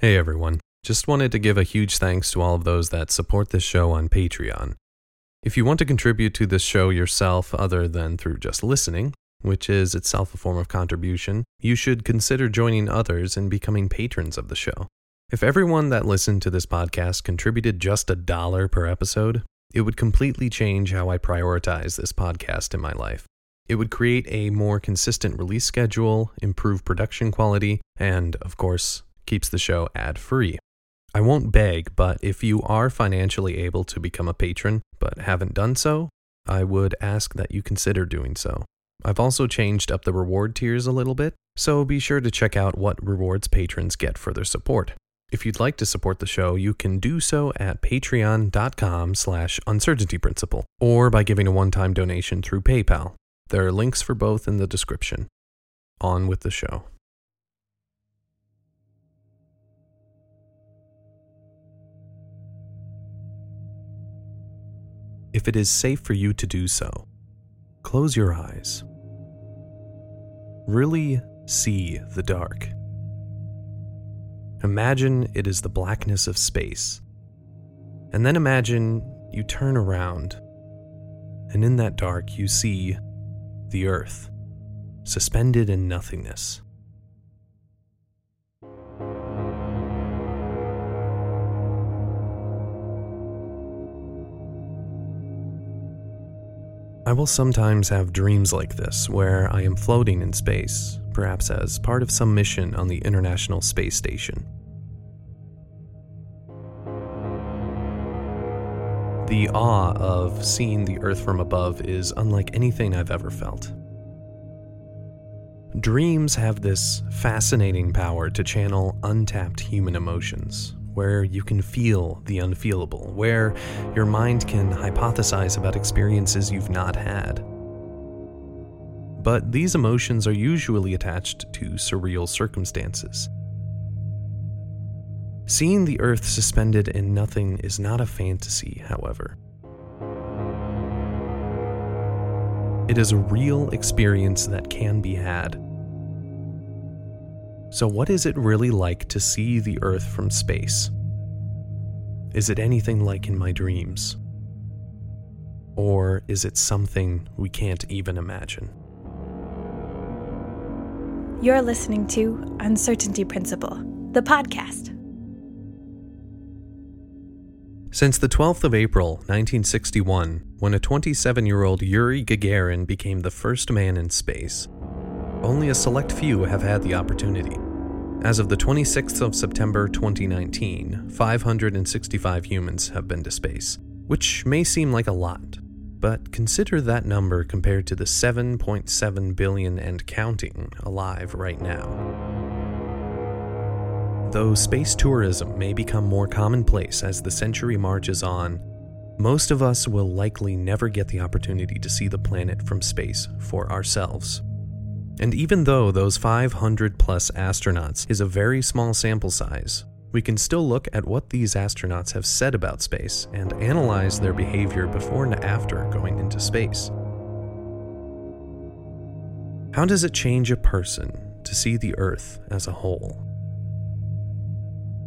Hey everyone, just wanted to give a huge thanks to all of those that support this show on Patreon. If you want to contribute to this show yourself other than through just listening, which is itself a form of contribution, you should consider joining others and becoming patrons of the show. If everyone that listened to this podcast contributed just a dollar per episode, it would completely change how I prioritize this podcast in my life. It would create a more consistent release schedule, improve production quality, and, of course, keeps the show ad free. I won't beg, but if you are financially able to become a patron but haven't done so, I would ask that you consider doing so. I've also changed up the reward tiers a little bit, so be sure to check out what rewards patrons get for their support. If you'd like to support the show, you can do so at patreon.com slash uncertaintyprinciple or by giving a one-time donation through PayPal. There are links for both in the description. On with the show. If it is safe for you to do so, close your eyes. Really see the dark. Imagine it is the blackness of space. And then imagine you turn around, and in that dark you see the Earth, suspended in nothingness. I will sometimes have dreams like this where I am floating in space, perhaps as part of some mission on the International Space Station. The awe of seeing the Earth from above is unlike anything I've ever felt. Dreams have this fascinating power to channel untapped human emotions, where you can feel the unfeelable, where your mind can hypothesize about experiences you've not had. But these emotions are usually attached to surreal circumstances. Seeing the Earth suspended in nothing is not a fantasy, however. It is a real experience that can be had. So, what is it really like to see the Earth from space? Is it anything like in my dreams? Or is it something we can't even imagine? You're listening to Uncertainty Principle, the podcast. Since the 12th of April, 1961, when a 27 year old Yuri Gagarin became the first man in space, only a select few have had the opportunity. As of the 26th of September 2019, 565 humans have been to space, which may seem like a lot, but consider that number compared to the 7.7 billion and counting alive right now. Though space tourism may become more commonplace as the century marches on, most of us will likely never get the opportunity to see the planet from space for ourselves. And even though those 500 plus astronauts is a very small sample size, we can still look at what these astronauts have said about space and analyze their behavior before and after going into space. How does it change a person to see the Earth as a whole?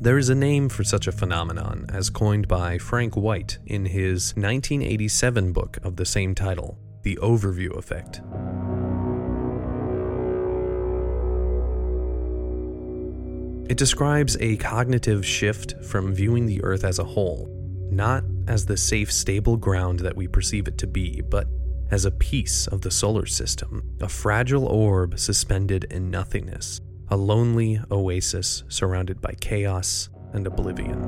There is a name for such a phenomenon, as coined by Frank White in his 1987 book of the same title, The Overview Effect. It describes a cognitive shift from viewing the Earth as a whole, not as the safe, stable ground that we perceive it to be, but as a piece of the solar system, a fragile orb suspended in nothingness, a lonely oasis surrounded by chaos and oblivion.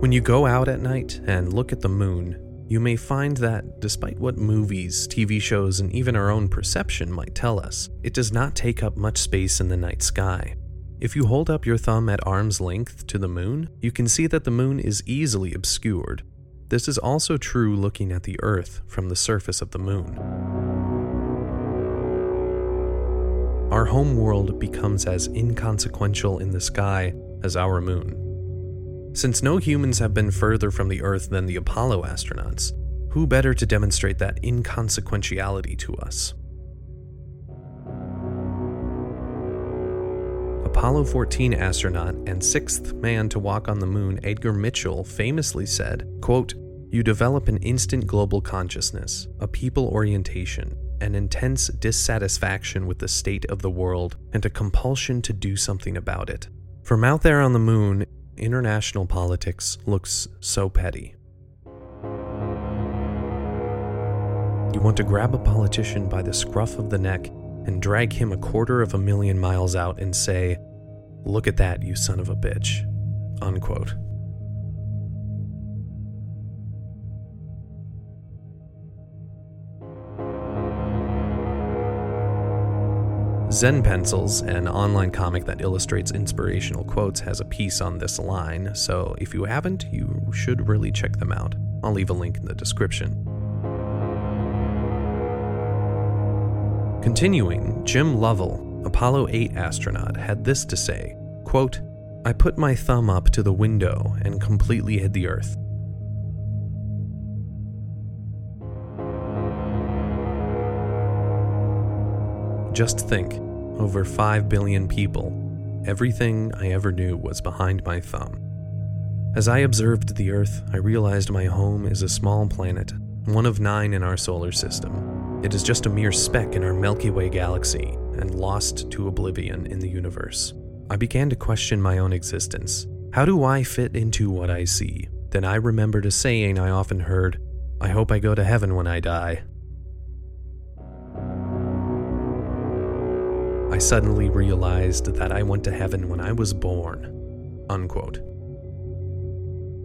When you go out at night and look at the moon, you may find that, despite what movies, TV shows, and even our own perception might tell us, it does not take up much space in the night sky. If you hold up your thumb at arm's length to the moon, you can see that the moon is easily obscured. This is also true looking at the Earth from the surface of the moon. Our home world becomes as inconsequential in the sky as our moon. Since no humans have been further from the Earth than the Apollo astronauts, who better to demonstrate that inconsequentiality to us? Apollo 14 astronaut and sixth man to walk on the moon, Edgar Mitchell, famously said, quote, You develop an instant global consciousness, a people orientation, an intense dissatisfaction with the state of the world, and a compulsion to do something about it. From out there on the moon, international politics looks so petty. You want to grab a politician by the scruff of the neck and drag him a quarter of a million miles out and say, Look at that, you son of a bitch. Unquote. Zen Pencils, an online comic that illustrates inspirational quotes, has a piece on this line, so if you haven't, you should really check them out. I'll leave a link in the description. Continuing, Jim Lovell, Apollo 8 astronaut, had this to say quote, I put my thumb up to the window and completely hid the Earth. Just think over 5 billion people. Everything I ever knew was behind my thumb. As I observed the Earth, I realized my home is a small planet, one of nine in our solar system. It is just a mere speck in our Milky Way galaxy and lost to oblivion in the universe. I began to question my own existence. How do I fit into what I see? Then I remembered a saying I often heard I hope I go to heaven when I die. I suddenly realized that I went to heaven when I was born. Unquote.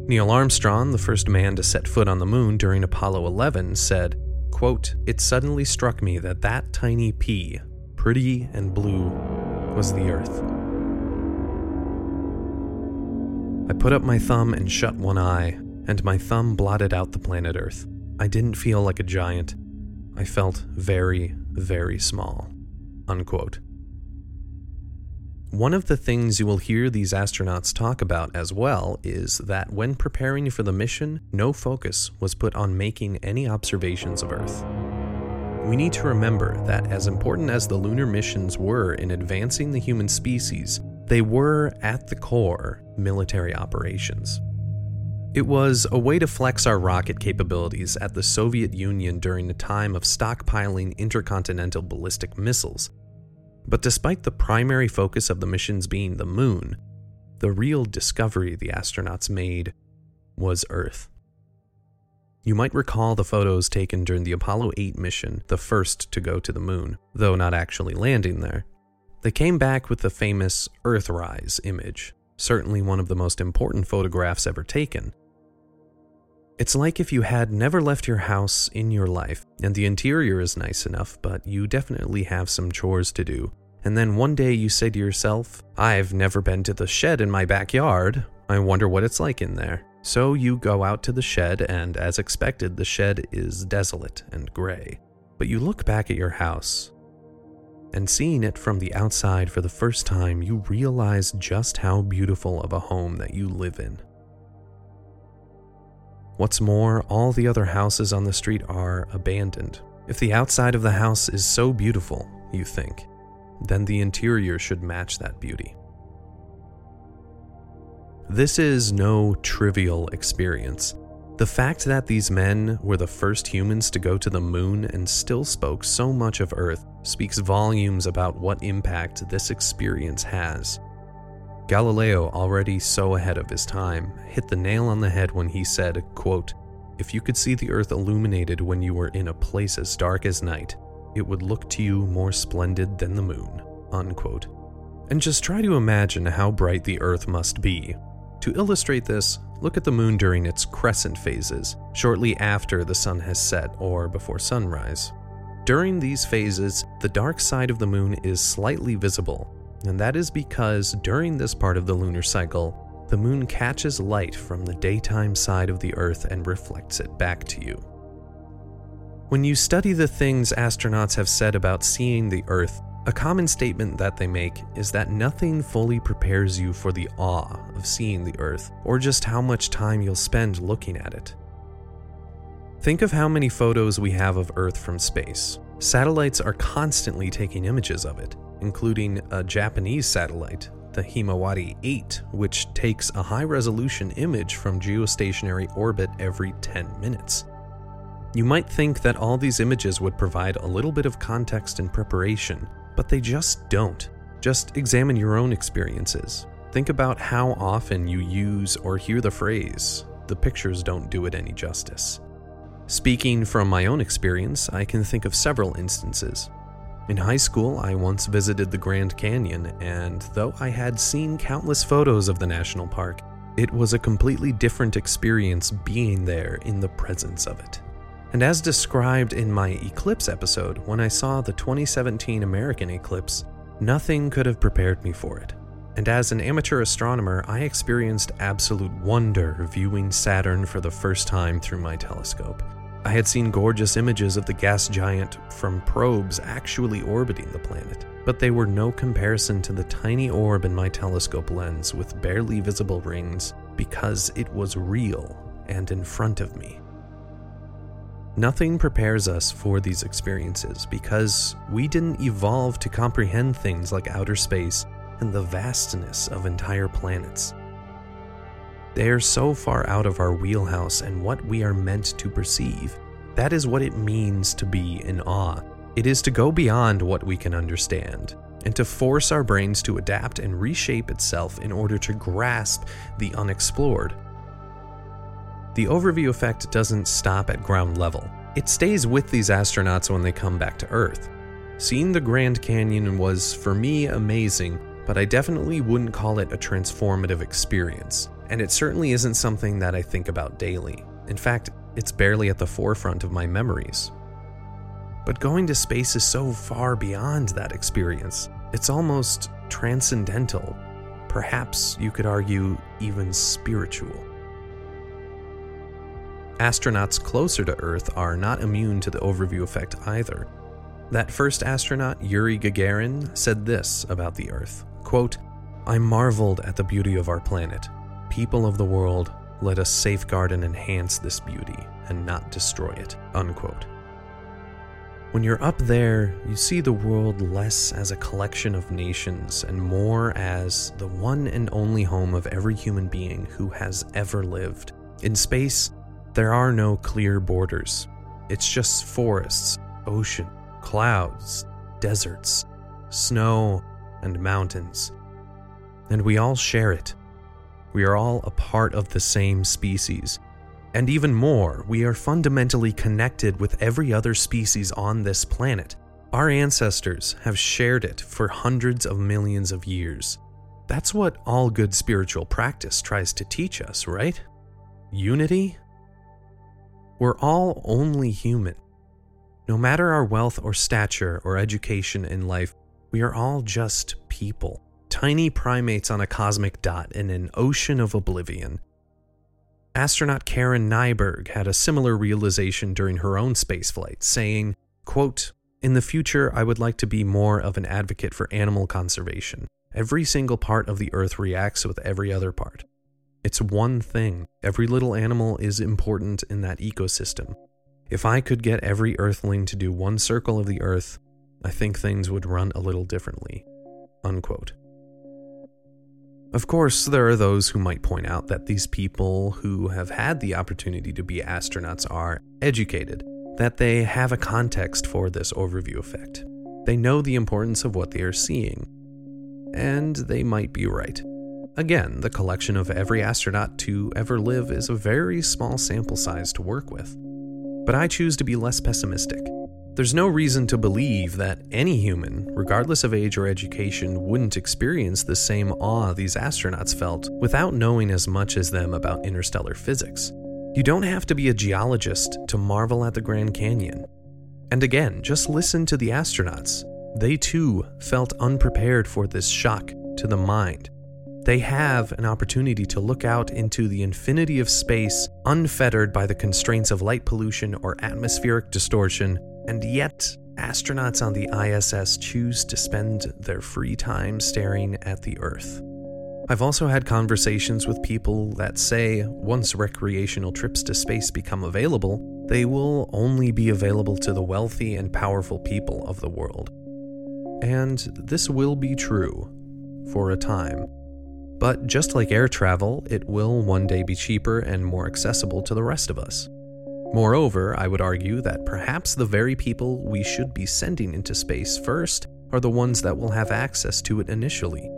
Neil Armstrong, the first man to set foot on the moon during Apollo 11, said, quote, It suddenly struck me that that tiny pea, pretty and blue, was the Earth. I put up my thumb and shut one eye, and my thumb blotted out the planet Earth. I didn't feel like a giant. I felt very, very small. Unquote. One of the things you will hear these astronauts talk about as well is that when preparing for the mission, no focus was put on making any observations of Earth. We need to remember that as important as the lunar missions were in advancing the human species, they were, at the core, military operations. It was a way to flex our rocket capabilities at the Soviet Union during the time of stockpiling intercontinental ballistic missiles but despite the primary focus of the missions being the moon, the real discovery the astronauts made was Earth. You might recall the photos taken during the Apollo 8 mission, the first to go to the moon, though not actually landing there. They came back with the famous Earthrise image, certainly one of the most important photographs ever taken. It's like if you had never left your house in your life, and the interior is nice enough, but you definitely have some chores to do, and then one day you say to yourself, I've never been to the shed in my backyard. I wonder what it's like in there. So you go out to the shed, and as expected, the shed is desolate and gray. But you look back at your house, and seeing it from the outside for the first time, you realize just how beautiful of a home that you live in. What's more, all the other houses on the street are abandoned. If the outside of the house is so beautiful, you think, then the interior should match that beauty. This is no trivial experience. The fact that these men were the first humans to go to the moon and still spoke so much of Earth speaks volumes about what impact this experience has. Galileo, already so ahead of his time, hit the nail on the head when he said, quote, If you could see the Earth illuminated when you were in a place as dark as night, it would look to you more splendid than the moon. Unquote. And just try to imagine how bright the Earth must be. To illustrate this, look at the moon during its crescent phases, shortly after the sun has set or before sunrise. During these phases, the dark side of the moon is slightly visible, and that is because during this part of the lunar cycle, the moon catches light from the daytime side of the Earth and reflects it back to you. When you study the things astronauts have said about seeing the Earth, a common statement that they make is that nothing fully prepares you for the awe of seeing the Earth, or just how much time you'll spend looking at it. Think of how many photos we have of Earth from space. Satellites are constantly taking images of it, including a Japanese satellite, the Himawari 8, which takes a high resolution image from geostationary orbit every 10 minutes. You might think that all these images would provide a little bit of context and preparation, but they just don't. Just examine your own experiences. Think about how often you use or hear the phrase, the pictures don't do it any justice. Speaking from my own experience, I can think of several instances. In high school, I once visited the Grand Canyon, and though I had seen countless photos of the national park, it was a completely different experience being there in the presence of it. And as described in my eclipse episode, when I saw the 2017 American eclipse, nothing could have prepared me for it. And as an amateur astronomer, I experienced absolute wonder viewing Saturn for the first time through my telescope. I had seen gorgeous images of the gas giant from probes actually orbiting the planet, but they were no comparison to the tiny orb in my telescope lens with barely visible rings because it was real and in front of me. Nothing prepares us for these experiences because we didn't evolve to comprehend things like outer space and the vastness of entire planets. They are so far out of our wheelhouse and what we are meant to perceive. That is what it means to be in awe. It is to go beyond what we can understand and to force our brains to adapt and reshape itself in order to grasp the unexplored. The overview effect doesn't stop at ground level. It stays with these astronauts when they come back to Earth. Seeing the Grand Canyon was, for me, amazing, but I definitely wouldn't call it a transformative experience and it certainly isn't something that I think about daily. In fact, it's barely at the forefront of my memories. But going to space is so far beyond that experience. It's almost transcendental, perhaps you could argue even spiritual. Astronauts closer to Earth are not immune to the overview effect either. That first astronaut, Yuri Gagarin, said this about the Earth quote, I marveled at the beauty of our planet. People of the world, let us safeguard and enhance this beauty and not destroy it. Unquote. When you're up there, you see the world less as a collection of nations and more as the one and only home of every human being who has ever lived. In space, there are no clear borders. It's just forests, ocean, clouds, deserts, snow, and mountains. And we all share it. We are all a part of the same species. And even more, we are fundamentally connected with every other species on this planet. Our ancestors have shared it for hundreds of millions of years. That's what all good spiritual practice tries to teach us, right? Unity? We're all only human. No matter our wealth or stature or education in life, we are all just people tiny primates on a cosmic dot in an ocean of oblivion. Astronaut Karen Nyberg had a similar realization during her own spaceflight, saying, quote, In the future, I would like to be more of an advocate for animal conservation. Every single part of the Earth reacts with every other part. It's one thing. Every little animal is important in that ecosystem. If I could get every Earthling to do one circle of the Earth, I think things would run a little differently. Unquote. Of course, there are those who might point out that these people who have had the opportunity to be astronauts are educated, that they have a context for this overview effect. They know the importance of what they are seeing. And they might be right. Again, the collection of every astronaut to ever live is a very small sample size to work with. But I choose to be less pessimistic. There's no reason to believe that any human, regardless of age or education, wouldn't experience the same awe these astronauts felt without knowing as much as them about interstellar physics. You don't have to be a geologist to marvel at the Grand Canyon. And again, just listen to the astronauts. They too felt unprepared for this shock to the mind. They have an opportunity to look out into the infinity of space unfettered by the constraints of light pollution or atmospheric distortion and yet, astronauts on the ISS choose to spend their free time staring at the Earth. I've also had conversations with people that say once recreational trips to space become available, they will only be available to the wealthy and powerful people of the world. And this will be true. for a time. But just like air travel, it will one day be cheaper and more accessible to the rest of us. Moreover, I would argue that perhaps the very people we should be sending into space first are the ones that will have access to it initially.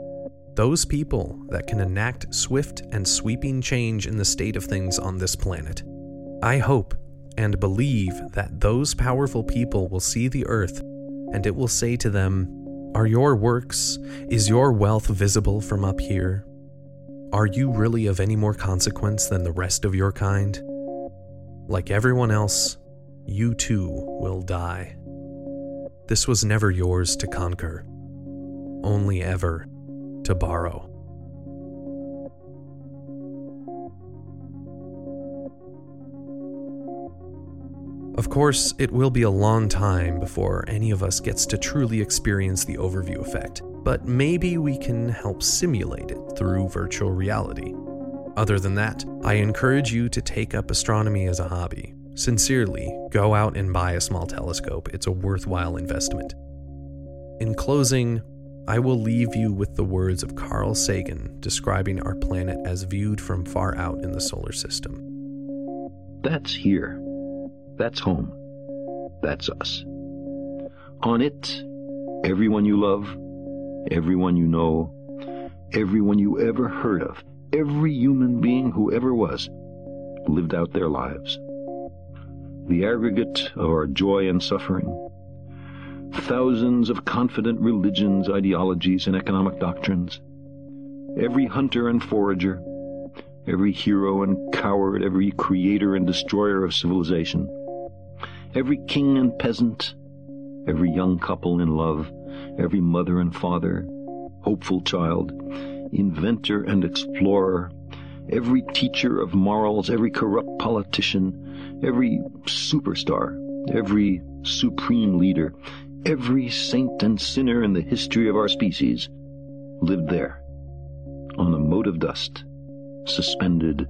Those people that can enact swift and sweeping change in the state of things on this planet. I hope and believe that those powerful people will see the earth and it will say to them, Are your works, is your wealth visible from up here? Are you really of any more consequence than the rest of your kind? Like everyone else, you too will die. This was never yours to conquer, only ever to borrow. Of course, it will be a long time before any of us gets to truly experience the overview effect, but maybe we can help simulate it through virtual reality. Other than that, I encourage you to take up astronomy as a hobby. Sincerely, go out and buy a small telescope, it's a worthwhile investment. In closing, I will leave you with the words of Carl Sagan describing our planet as viewed from far out in the solar system. That's here. That's home. That's us. On it, everyone you love, everyone you know, everyone you ever heard of, every human being who ever was, lived out their lives. The aggregate of our joy and suffering, thousands of confident religions, ideologies, and economic doctrines, every hunter and forager, every hero and coward, every creator and destroyer of civilization, every king and peasant, every young couple in love, every mother and father, hopeful child, inventor and explorer, every teacher of morals, every corrupt politician, every superstar, every supreme leader, every saint and sinner in the history of our species lived there, on a mote of dust, suspended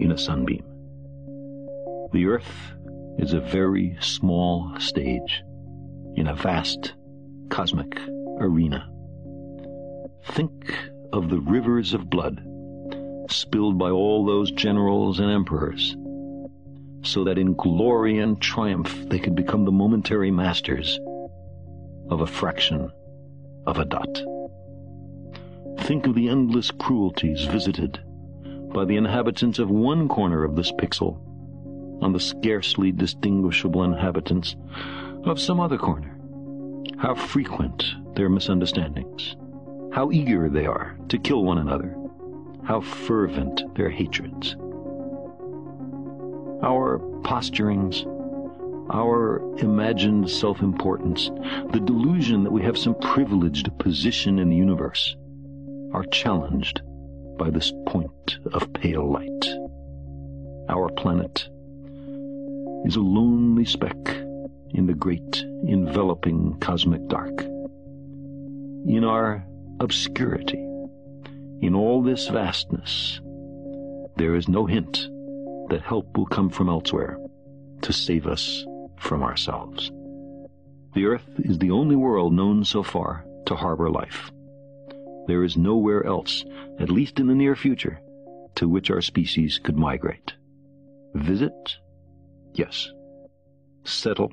in a sunbeam. The earth is a very small stage in a vast cosmic arena. Think of the rivers of blood spilled by all those generals and emperors, so that in glory and triumph they could become the momentary masters of a fraction of a dot. Think of the endless cruelties visited by the inhabitants of one corner of this pixel on the scarcely distinguishable inhabitants of some other corner. How frequent their misunderstandings, how eager they are to kill one another, how fervent their hatreds. Our posturings, our imagined self importance, the delusion that we have some privileged position in the universe, are challenged by this point of pale light. Our planet is a lonely speck in the great enveloping cosmic dark. In our obscurity, in all this vastness, there is no hint that help will come from elsewhere to save us from ourselves. The Earth is the only world known so far to harbor life. There is nowhere else, at least in the near future, to which our species could migrate. Visit Yes. Settle?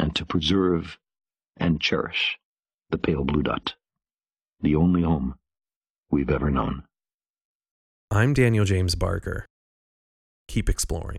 and to preserve and cherish the pale blue dot, the only home we've ever known. I'm Daniel James Barker. Keep exploring.